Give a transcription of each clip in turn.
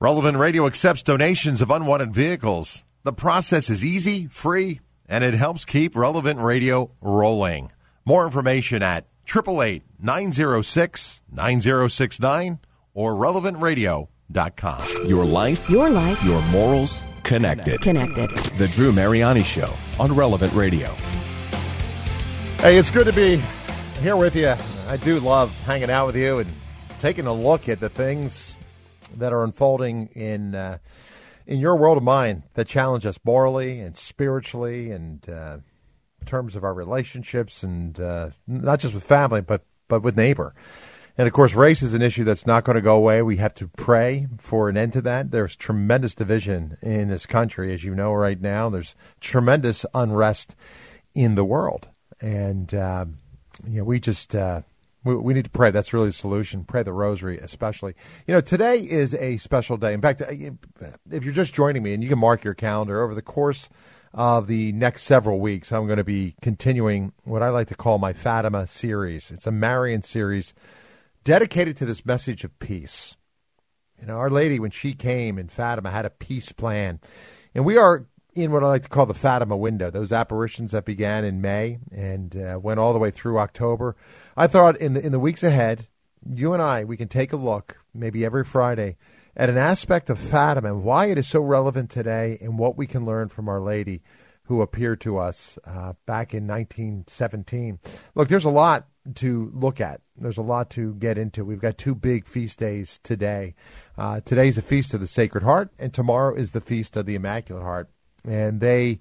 Relevant Radio accepts donations of unwanted vehicles. The process is easy, free, and it helps keep Relevant Radio rolling. More information at 888 906 9069 or relevantradio.com. Your life, Your life your morals, connected. connected. The Drew Mariani Show on Relevant Radio. Hey, it's good to be here with you. I do love hanging out with you and taking a look at the things that are unfolding in uh, in your world of mine that challenge us morally and spiritually, and uh, in terms of our relationships, and uh, not just with family, but but with neighbor. And of course, race is an issue that's not going to go away. We have to pray for an end to that. There's tremendous division in this country, as you know, right now. There's tremendous unrest in the world, and uh, you know, we just uh, we, we need to pray. That's really the solution. Pray the rosary, especially. You know, today is a special day. In fact, uh, if you're just joining me, and you can mark your calendar over the course of the next several weeks, I'm going to be continuing what I like to call my Fatima series. It's a Marian series dedicated to this message of peace. You know, Our Lady, when she came in Fatima, had a peace plan. And we are in what I like to call the Fatima window, those apparitions that began in May and uh, went all the way through October. I thought in the, in the weeks ahead, you and I, we can take a look, maybe every Friday, at an aspect of Fatima and why it is so relevant today and what we can learn from Our Lady who appeared to us uh, back in 1917. Look, there's a lot to look at. There's a lot to get into. We've got two big feast days today. Uh, today's the feast of the Sacred Heart, and tomorrow is the feast of the Immaculate Heart. And they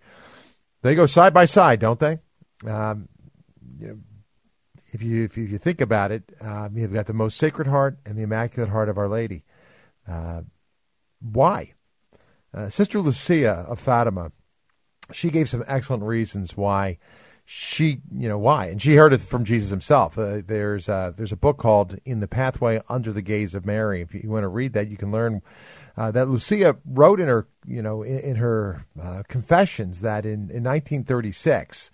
they go side by side, don't they? Um, you know, if you if you, think about it, um, you've got the most Sacred Heart and the Immaculate Heart of Our Lady. Uh, why? Uh, Sister Lucia of Fatima, she gave some excellent reasons why she, you know, why, and she heard it from Jesus himself. Uh, there's uh, there's a book called "In the Pathway Under the Gaze of Mary." If you want to read that, you can learn uh, that Lucia wrote in her, you know, in, in her uh, confessions that in, in 1936,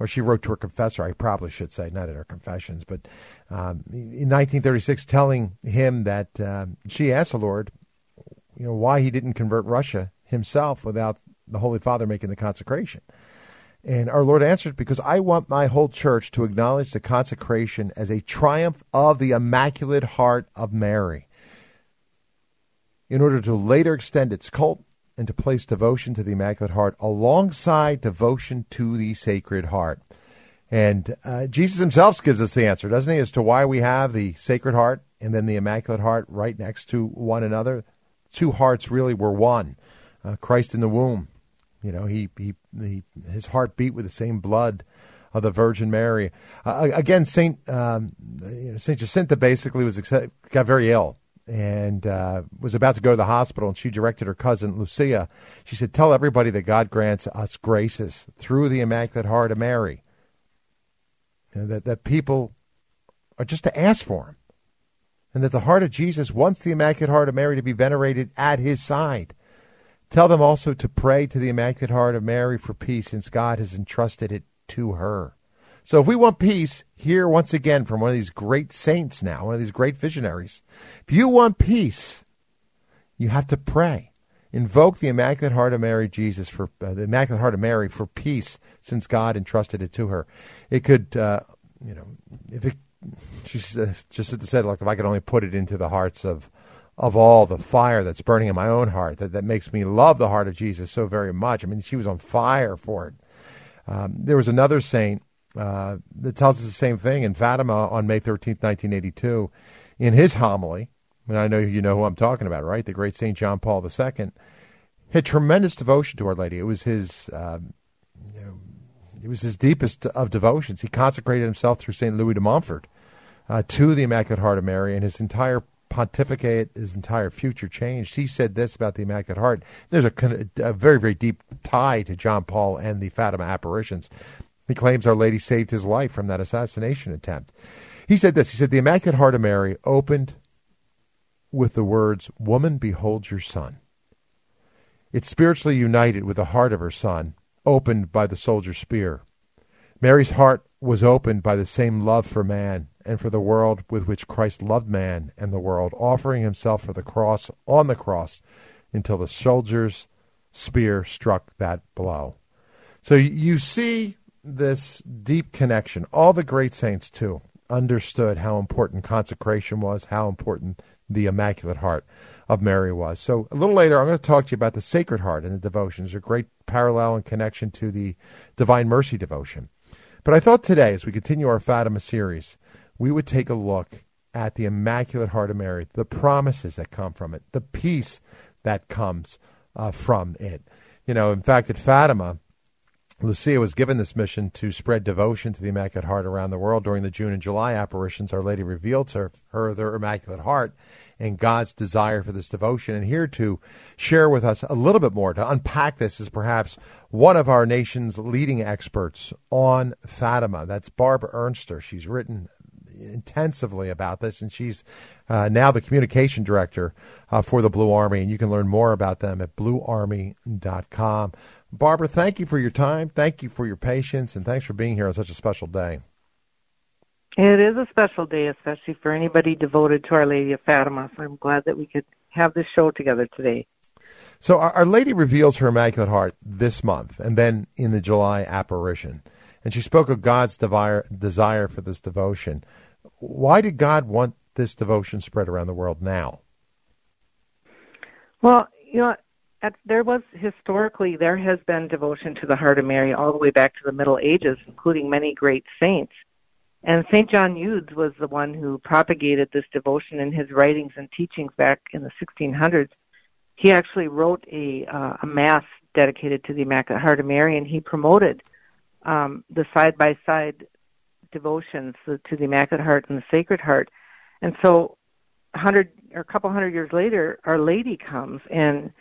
or she wrote to her confessor, I probably should say, not in her confessions, but um, in 1936, telling him that um, she asked the Lord, you know, why he didn't convert Russia himself without the Holy Father making the consecration. And our Lord answered, because I want my whole church to acknowledge the consecration as a triumph of the Immaculate Heart of Mary, in order to later extend its cult and to place devotion to the Immaculate Heart alongside devotion to the Sacred Heart. And uh, Jesus himself gives us the answer, doesn't he, as to why we have the Sacred Heart and then the Immaculate Heart right next to one another. Two hearts really were one. Uh, Christ in the womb, you know, he, he, he his heart beat with the same blood of the Virgin Mary. Uh, again, Saint um, you know, Saint Jacinta basically was got very ill and uh, was about to go to the hospital, and she directed her cousin Lucia. She said, "Tell everybody that God grants us graces through the Immaculate Heart of Mary. You know, that that people are just to ask for Him, and that the heart of Jesus wants the Immaculate Heart of Mary to be venerated at His side." Tell them also to pray to the Immaculate Heart of Mary for peace, since God has entrusted it to her. So if we want peace, hear once again from one of these great saints now, one of these great visionaries. If you want peace, you have to pray. Invoke the Immaculate Heart of Mary, Jesus, for uh, the Immaculate Heart of Mary for peace, since God entrusted it to her. It could, uh, you know, if it, she uh, just said, like, if I could only put it into the hearts of of all the fire that's burning in my own heart that, that makes me love the heart of Jesus so very much. I mean, she was on fire for it. Um, there was another saint uh, that tells us the same thing in Fatima on May 13th, 1982. In his homily, and I know you know who I'm talking about, right? The great St. John Paul II had tremendous devotion to Our Lady. It was his, know, it was his deepest of devotions. He consecrated himself through St. Louis de Montfort uh, to the Immaculate Heart of Mary, and his entire pontificate, his entire future changed. He said this about the Immaculate Heart. There's a, a, very, very deep tie to John Paul and the Fatima apparitions. He claims Our Lady saved his life from that assassination attempt. He said this He said, The Immaculate Heart of Mary opened with the words, Woman, behold your son. It's spiritually united with the heart of her son, opened by the soldier's spear. Mary's heart was opened by the same love for man and for the world with which Christ loved man and the world, offering himself for the cross on the cross until the soldier's spear struck that blow. So you see this deep connection. All the great saints, too, understood how important consecration was, how important the Immaculate Heart of Mary was. So a little later, I'm going to talk to you about the Sacred Heart and the devotions, a great parallel and connection to the Divine Mercy devotion. But I thought today, as we continue our Fatima series, we would take a look at the Immaculate Heart of Mary, the promises that come from it, the peace that comes uh, from it. You know, in fact, at Fatima, Lucia was given this mission to spread devotion to the Immaculate Heart around the world. During the June and July apparitions, Our Lady revealed to her their Immaculate Heart and God's desire for this devotion. And here to share with us a little bit more, to unpack this, is perhaps one of our nation's leading experts on Fatima. That's Barbara Ernster. She's written intensively about this, and she's uh, now the communication director uh, for the Blue Army. And you can learn more about them at bluearmy.com. Barbara, thank you for your time. Thank you for your patience, and thanks for being here on such a special day. It is a special day, especially for anybody devoted to Our Lady of Fatima. So I'm glad that we could have this show together today. So Our Lady reveals her Immaculate Heart this month, and then in the July apparition. And she spoke of God's desire for this devotion. Why did God want this devotion spread around the world now? Well, you know, at, there was historically there has been devotion to the Heart of Mary all the way back to the Middle Ages, including many great saints. And St. John Eudes was the one who propagated this devotion in his writings and teachings back in the 1600s. He actually wrote a, uh, a mass dedicated to the Immaculate Heart of Mary, and he promoted um, the side by side devotions to the Immaculate Heart and the Sacred Heart. And so, a hundred or a couple hundred years later, Our Lady comes and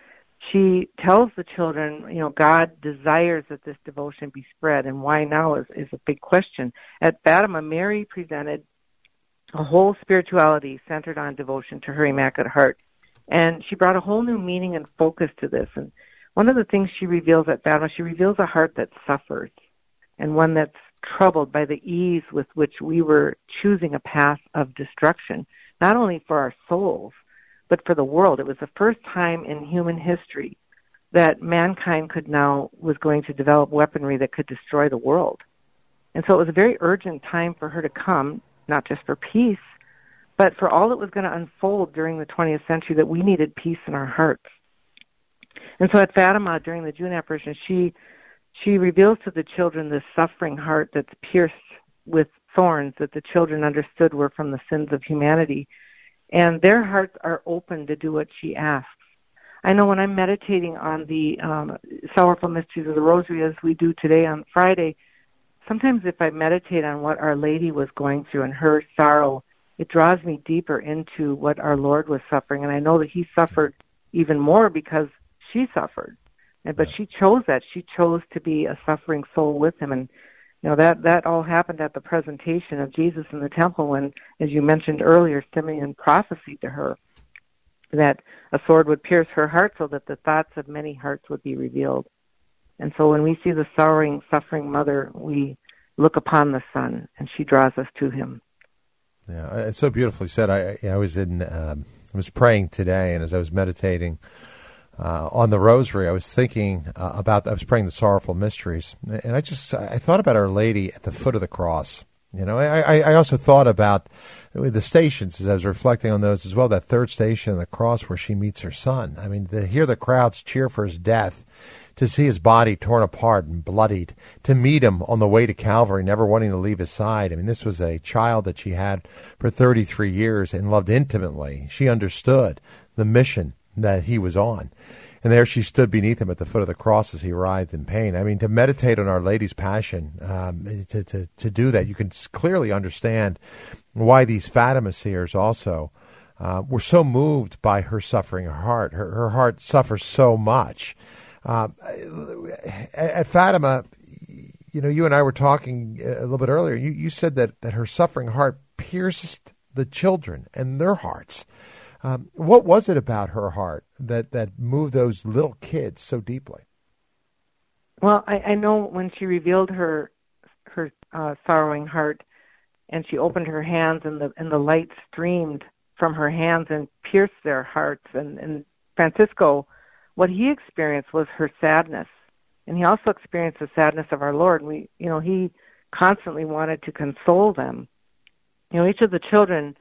she tells the children, you know, God desires that this devotion be spread, and why now is, is a big question. At Fatima, Mary presented a whole spirituality centered on devotion to her Immaculate Heart, and she brought a whole new meaning and focus to this. And one of the things she reveals at Fatima, she reveals a heart that suffers, and one that's troubled by the ease with which we were choosing a path of destruction, not only for our souls, but for the world. It was the first time in human history that mankind could now was going to develop weaponry that could destroy the world. And so it was a very urgent time for her to come, not just for peace, but for all that was going to unfold during the 20th century that we needed peace in our hearts. And so at Fatima during the June apparition, she she reveals to the children this suffering heart that's pierced with thorns that the children understood were from the sins of humanity. And their hearts are open to do what she asks. I know when I'm meditating on the um, sorrowful mysteries of the Rosary, as we do today on Friday, sometimes if I meditate on what Our Lady was going through and her sorrow, it draws me deeper into what our Lord was suffering, and I know that He suffered even more because she suffered, and but she chose that. She chose to be a suffering soul with Him, and you know that that all happened at the presentation of Jesus in the temple when, as you mentioned earlier, Simeon prophesied to her that a sword would pierce her heart so that the thoughts of many hearts would be revealed. And so when we see the sorrowing, suffering mother, we look upon the Son, and she draws us to Him. Yeah, it's so beautifully said. I, I was in, um, I was praying today, and as I was meditating uh, on the rosary, I was thinking uh, about. I was praying the sorrowful mysteries, and I just I thought about Our Lady at the foot of the cross. You know, I, I also thought about the stations as I was reflecting on those as well. That third station, the cross, where she meets her son. I mean, to hear the crowds cheer for his death, to see his body torn apart and bloodied, to meet him on the way to Calvary, never wanting to leave his side. I mean, this was a child that she had for 33 years and loved intimately. She understood the mission that he was on. And there she stood beneath him at the foot of the cross as he writhed in pain. I mean, to meditate on Our Lady's passion, um, to, to, to do that, you can clearly understand why these Fatima seers also uh, were so moved by her suffering heart. Her, her heart suffers so much. Uh, at Fatima, you know, you and I were talking a little bit earlier. You, you said that, that her suffering heart pierced the children and their hearts. Um, what was it about her heart that, that moved those little kids so deeply? Well, I, I know when she revealed her her uh, sorrowing heart, and she opened her hands, and the and the light streamed from her hands and pierced their hearts. And, and Francisco, what he experienced was her sadness, and he also experienced the sadness of our Lord. We, you know, he constantly wanted to console them. You know, each of the children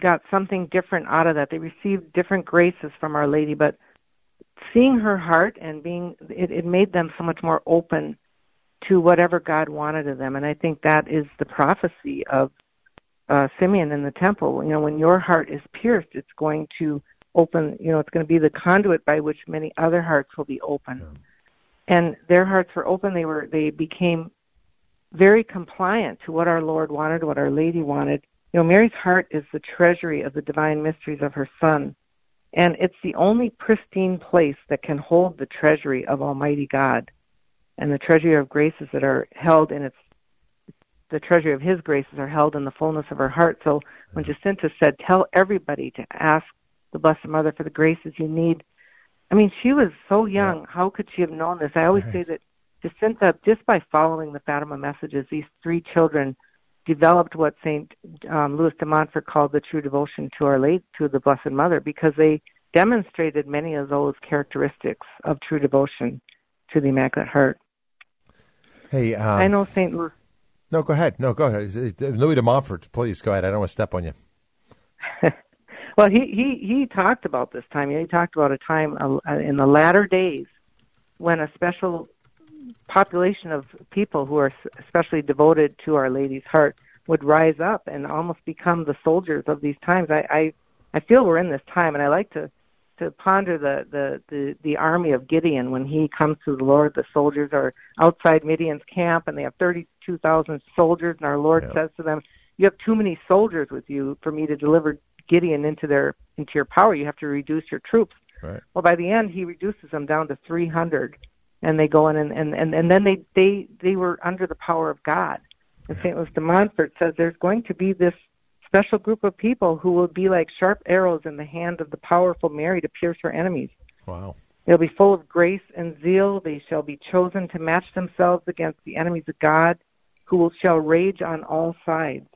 got something different out of that. They received different graces from Our Lady, but seeing her heart and being it, it made them so much more open to whatever God wanted of them. And I think that is the prophecy of uh, Simeon in the temple. You know, when your heart is pierced, it's going to open. You know, it's going to be the conduit by which many other hearts will be open. Yeah. And their hearts were open. They were. They became very compliant to what our Lord wanted, what our Lady wanted. You know, Mary's heart is the treasury of the divine mysteries of her Son. And it's the only pristine place that can hold the treasury of Almighty God and the treasury of graces that are held in its the treasury of his graces are held in the fullness of her heart. So when mm-hmm. Jacinta said, Tell everybody to ask the Blessed Mother for the graces you need, I mean, she was so young. Yeah. How could she have known this? I always right. say that Jacinta, just by following the Fatima messages, these three children developed what Saint um, Louis de Montfort called the true devotion to Our Lady, to the Blessed Mother, because they demonstrated many of those characteristics of true devotion to the Immaculate Heart. Hey, um, I know Saint Louis. No, go ahead. No, go ahead. Louis de Montfort, please go ahead. I don't want to step on you. well, he he he talked about this time. He talked about a time uh, in the latter days when a special population of people who are especially devoted to Our Lady's heart would rise up and almost become the soldiers of these times. I I, I feel we're in this time, and I like to to ponder the, the the the army of Gideon when he comes to the Lord. The soldiers are outside Midian's camp, and they have thirty two thousand soldiers, and our Lord yeah. says to them, "You have too many soldiers with you for me to deliver Gideon into their into your power. You have to reduce your troops." Right. Well, by the end, he reduces them down to three hundred and they go in and and and, and then they they they were under the power of God. And St. Louis de Montfort says there's going to be this special group of people who will be like sharp arrows in the hand of the powerful Mary to pierce her enemies. Wow. They'll be full of grace and zeal. They shall be chosen to match themselves against the enemies of God, who will, shall rage on all sides.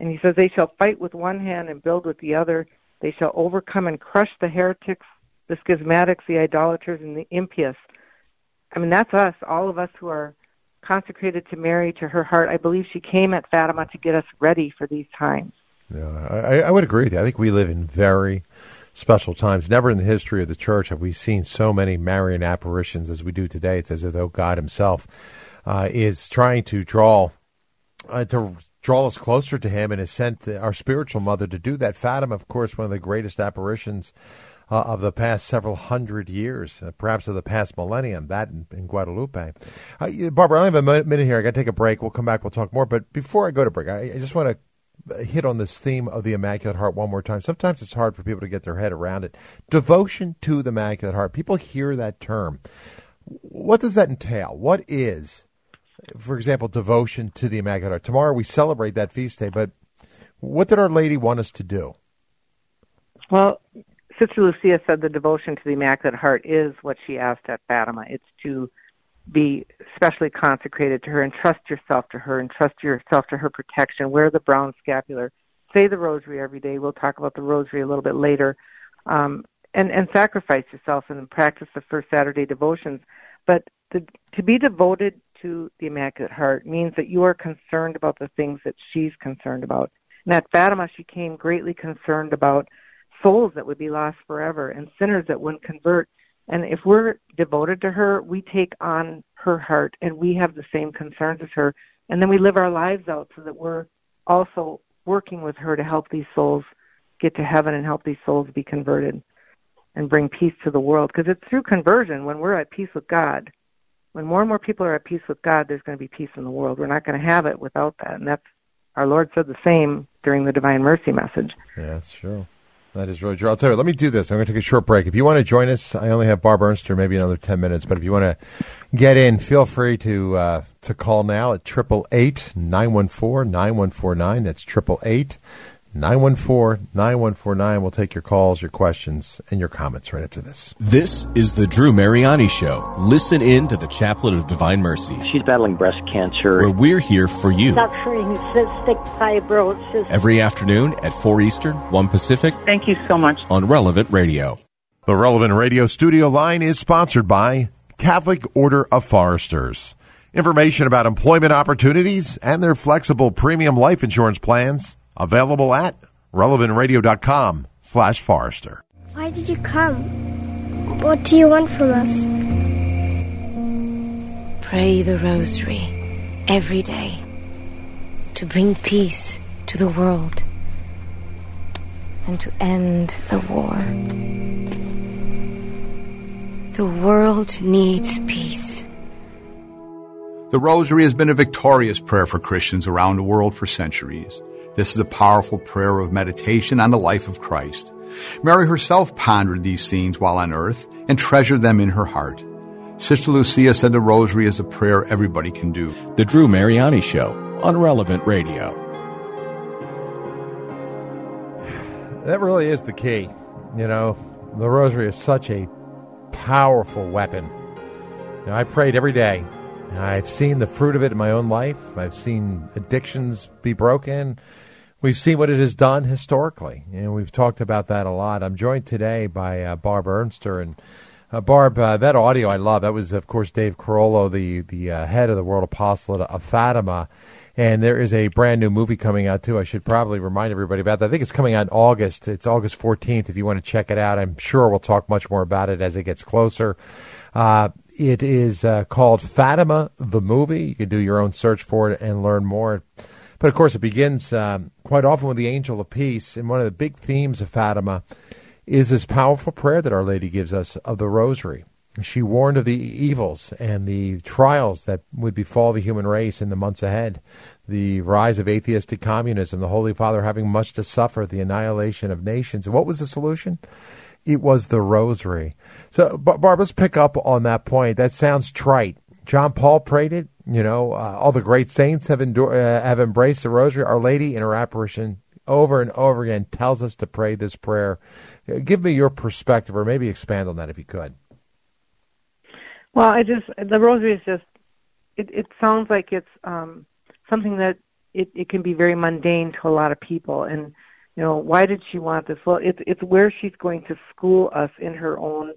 And he says they shall fight with one hand and build with the other. They shall overcome and crush the heretics, the schismatics, the idolaters, and the impious I mean, that's us, all of us who are consecrated to Mary, to her heart. I believe she came at Fatima to get us ready for these times. Yeah, I, I would agree with you. I think we live in very special times. Never in the history of the church have we seen so many Marian apparitions as we do today. It's as though God Himself uh, is trying to draw uh, to draw us closer to Him, and has sent our spiritual mother to do that. Fatima, of course, one of the greatest apparitions uh, of the past several hundred years, uh, perhaps of the past millennium, that in, in Guadalupe. Uh, Barbara, I only have a minute here. I got to take a break. We'll come back. We'll talk more. But before I go to break, I, I just want to uh, hit on this theme of the Immaculate Heart one more time. Sometimes it's hard for people to get their head around it. Devotion to the Immaculate Heart. People hear that term. What does that entail? What is, for example, devotion to the Immaculate Heart? Tomorrow we celebrate that feast day, but what did Our Lady want us to do? Well, Sister Lucia said the devotion to the Immaculate Heart is what she asked at Fatima. It's to be specially consecrated to her and trust yourself to her and trust yourself to her protection. Wear the brown scapular. Say the rosary every day. We'll talk about the rosary a little bit later. Um, and, and sacrifice yourself and practice the first Saturday devotions. But the, to be devoted to the Immaculate Heart means that you are concerned about the things that she's concerned about. And at Fatima, she came greatly concerned about souls that would be lost forever and sinners that wouldn't convert. And if we're devoted to her, we take on her heart and we have the same concerns as her. And then we live our lives out so that we're also working with her to help these souls get to heaven and help these souls be converted and bring peace to the world. Because it's through conversion, when we're at peace with God, when more and more people are at peace with God, there's going to be peace in the world. We're not going to have it without that. And that's our Lord said the same during the Divine Mercy message. Yeah, that's true. That is really true. I'll tell you, let me do this. I'm going to take a short break. If you want to join us, I only have Barb Ernster, maybe another 10 minutes, but if you want to get in, feel free to uh, to call now at 888 914 9149. That's 888 914 9149. We'll take your calls, your questions, and your comments right after this. This is the Drew Mariani Show. Listen in to the Chaplet of Divine Mercy, She's battling breast cancer. where we're here for you. suffering cystic fibrosis. Every afternoon at 4 Eastern, 1 Pacific Thank you so much. on Relevant Radio. The Relevant Radio studio line is sponsored by Catholic Order of Foresters. Information about employment opportunities and their flexible premium life insurance plans available at relevantradio.com slash forester. Why did you come? What do you want from us? Pray the rosary every day to bring peace to the world and to end the war. The world needs peace. The Rosary has been a victorious prayer for Christians around the world for centuries. This is a powerful prayer of meditation on the life of Christ. Mary herself pondered these scenes while on earth and treasured them in her heart. Sister Lucia said the Rosary is a prayer everybody can do. The Drew Mariani Show on Relevant Radio. That really is the key. You know, the rosary is such a powerful weapon. You know, I prayed every day. I've seen the fruit of it in my own life. I've seen addictions be broken. We've seen what it has done historically, and we've talked about that a lot. I'm joined today by uh, Barb Ernster, and uh, Barb, uh, that audio I love. That was, of course, Dave Carollo, the the uh, head of the World Apostolate of Fatima, and there is a brand new movie coming out too. I should probably remind everybody about that. I think it's coming out in August. It's August 14th. If you want to check it out, I'm sure we'll talk much more about it as it gets closer. Uh, it is uh, called Fatima the movie. You can do your own search for it and learn more. But of course, it begins um, quite often with the angel of peace. And one of the big themes of Fatima is this powerful prayer that Our Lady gives us of the Rosary. She warned of the evils and the trials that would befall the human race in the months ahead the rise of atheistic communism, the Holy Father having much to suffer, the annihilation of nations. And what was the solution? It was the Rosary. So, Barb, let's pick up on that point. That sounds trite. John Paul prayed it. You know, uh, all the great saints have endure, uh, have embraced the Rosary. Our Lady in her apparition over and over again tells us to pray this prayer. Uh, give me your perspective, or maybe expand on that if you could. Well, I just the Rosary is just it. It sounds like it's um, something that it, it can be very mundane to a lot of people, and you know why did she want this? Well, it's it's where she's going to school us in her own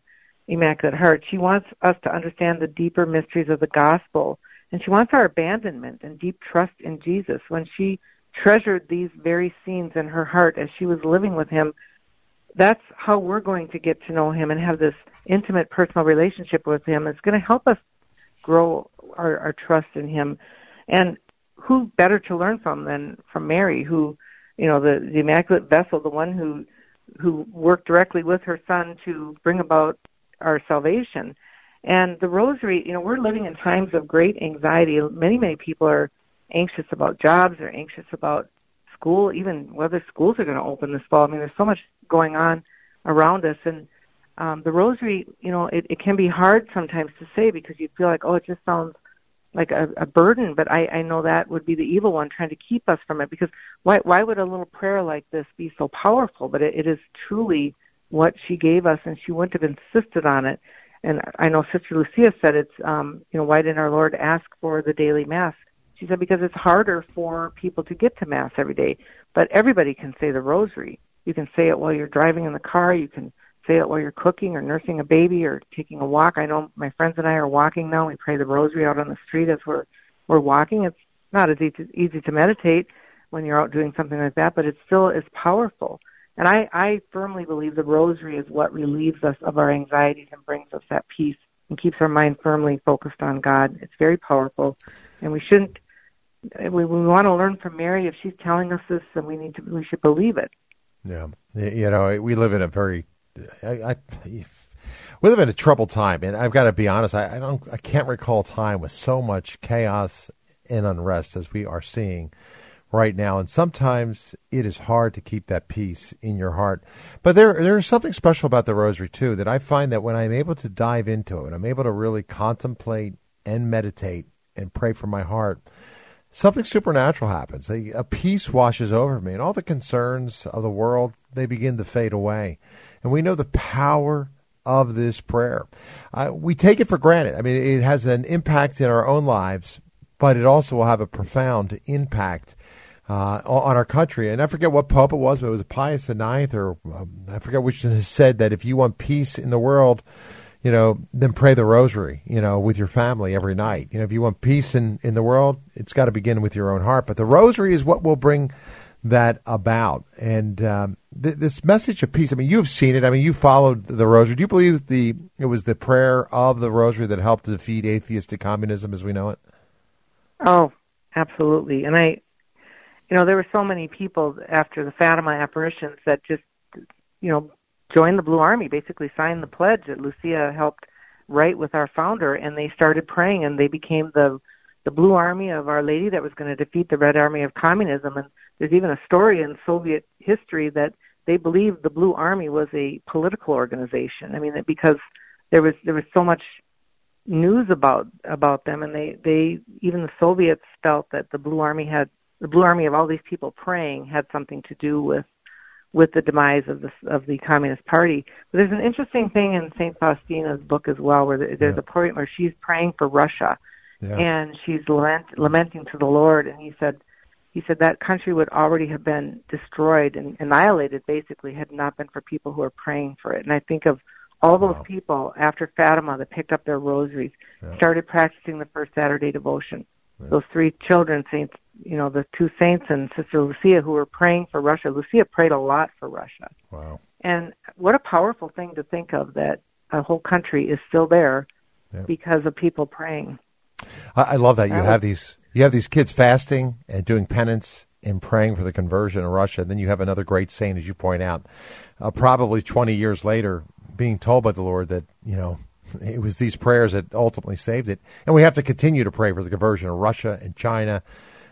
Immaculate Heart. She wants us to understand the deeper mysteries of the gospel, and she wants our abandonment and deep trust in Jesus. When she treasured these very scenes in her heart as she was living with him, that's how we're going to get to know him and have this intimate personal relationship with him. It's going to help us grow our, our trust in him. And who better to learn from than from Mary, who, you know, the, the Immaculate Vessel, the one who who worked directly with her son to bring about our salvation. And the rosary, you know, we're living in times of great anxiety. Many, many people are anxious about jobs, they're anxious about school, even whether schools are going to open this fall. I mean, there's so much going on around us. And um, the rosary, you know, it, it can be hard sometimes to say because you feel like, oh, it just sounds like a, a burden. But I, I know that would be the evil one trying to keep us from it. Because why, why would a little prayer like this be so powerful? But it, it is truly what she gave us, and she wouldn't have insisted on it. And I know Sister Lucia said it's, um, you know, why didn't our Lord ask for the daily Mass? She said because it's harder for people to get to Mass every day. But everybody can say the Rosary. You can say it while you're driving in the car. You can say it while you're cooking or nursing a baby or taking a walk. I know my friends and I are walking now. We pray the Rosary out on the street as we're we're walking. It's not as easy, easy to meditate when you're out doing something like that, but it still is powerful. And I, I firmly believe the rosary is what relieves us of our anxieties and brings us that peace and keeps our mind firmly focused on God. It's very powerful, and we shouldn't. We, we want to learn from Mary. If she's telling us this, then we need to. We should believe it. Yeah, you know, we live in a very. I, I we live in a troubled time, and I've got to be honest. I, I don't. I can't recall time with so much chaos and unrest as we are seeing right now. And sometimes it is hard to keep that peace in your heart. But there, there is something special about the rosary, too, that I find that when I'm able to dive into it, I'm able to really contemplate and meditate and pray for my heart, something supernatural happens. A, a peace washes over me, and all the concerns of the world they begin to fade away. And we know the power of this prayer. Uh, we take it for granted. I mean, it has an impact in our own lives, but it also will have a profound impact uh, on our country. And I forget what pope it was, but it was a Pius IX, or um, I forget which said that if you want peace in the world, you know, then pray the rosary, you know, with your family every night. You know, if you want peace in, in the world, it's got to begin with your own heart. But the rosary is what will bring that about. And um, th- this message of peace, I mean, you've seen it. I mean, you followed the rosary. Do you believe the it was the prayer of the rosary that helped to defeat atheistic communism as we know it? Oh, absolutely. And I, you know, there were so many people after the Fatima apparitions that just, you know, joined the Blue Army, basically signed the pledge that Lucia helped write with our founder, and they started praying, and they became the the Blue Army of Our Lady that was going to defeat the Red Army of Communism. And there's even a story in Soviet history that they believed the Blue Army was a political organization. I mean, because there was there was so much news about about them, and they they even the Soviets felt that the Blue Army had the Blue Army of all these people praying had something to do with with the demise of the of the Communist Party. But there's an interesting thing in Saint Faustina's book as well, where there's yeah. a point where she's praying for Russia, yeah. and she's lament, lamenting to the Lord, and he said. He said that country would already have been destroyed and annihilated, basically, had not been for people who are praying for it. And I think of all those wow. people after Fatima that picked up their rosaries, yeah. started practicing the first Saturday devotion. Those three children, Saint you know the two saints and Sister Lucia who were praying for Russia. Lucia prayed a lot for Russia. Wow! And what a powerful thing to think of that a whole country is still there because of people praying. I, I love that you have these you have these kids fasting and doing penance and praying for the conversion of Russia. And then you have another great saint, as you point out, uh, probably 20 years later, being told by the Lord that you know it was these prayers that ultimately saved it. And we have to continue to pray for the conversion of Russia and China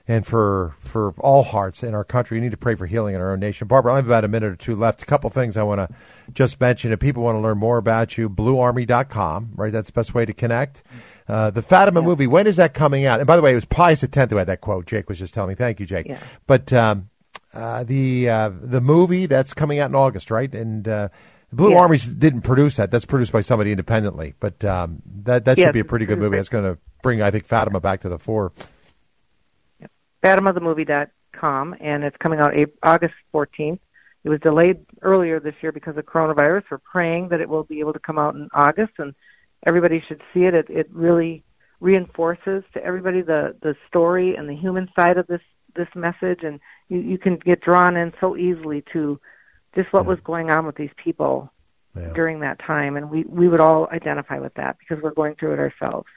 and for for all hearts in our country. We need to pray for healing in our own nation. Barbara, I have about a minute or two left. A couple things I want to just mention. If people want to learn more about you, bluearmy.com, right? That's the best way to connect. Uh, the Fatima yeah. movie, when is that coming out? And by the way, it was Pius X who had that quote. Jake was just telling me. Thank you, Jake. Yeah. But um, uh, the uh, the movie that's coming out in August, right? And uh, Blue yeah. Army didn't produce that. That's produced by somebody independently. But um, that that should be a pretty good movie. That's going to bring, I think, Fatima back to the fore. FatimaTheMovie.com, and it's coming out August 14th. It was delayed earlier this year because of coronavirus. We're praying that it will be able to come out in August, and everybody should see it. It, it really reinforces to everybody the the story and the human side of this this message, and you, you can get drawn in so easily to just what yeah. was going on with these people yeah. during that time, and we we would all identify with that because we're going through it ourselves.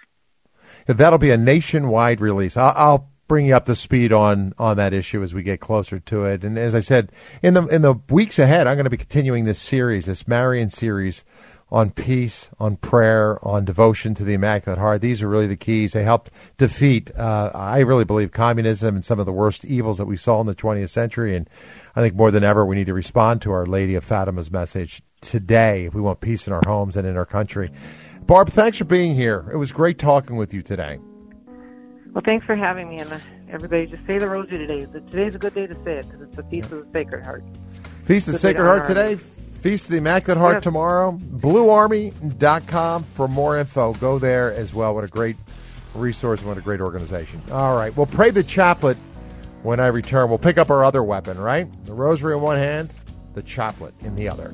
That'll be a nationwide release. I'll, I'll bring you up to speed on on that issue as we get closer to it. And as I said, in the in the weeks ahead, I'm going to be continuing this series, this Marian series on peace, on prayer, on devotion to the Immaculate Heart. These are really the keys. They helped defeat, uh, I really believe, communism and some of the worst evils that we saw in the 20th century. And I think more than ever, we need to respond to Our Lady of Fatima's message today if we want peace in our homes and in our country. Barb, thanks for being here. It was great talking with you today. Well, thanks for having me, and uh, everybody just say the rosary today. Today's a good day to say it because it's the Feast of the Sacred Heart. Feast of the Sacred Heart today. Feast of the Immaculate Heart yes. tomorrow. BlueArmy.com for more info. Go there as well. What a great resource and what a great organization. All right. We'll pray the chaplet when I return. We'll pick up our other weapon, right? The rosary in one hand, the chaplet in the other.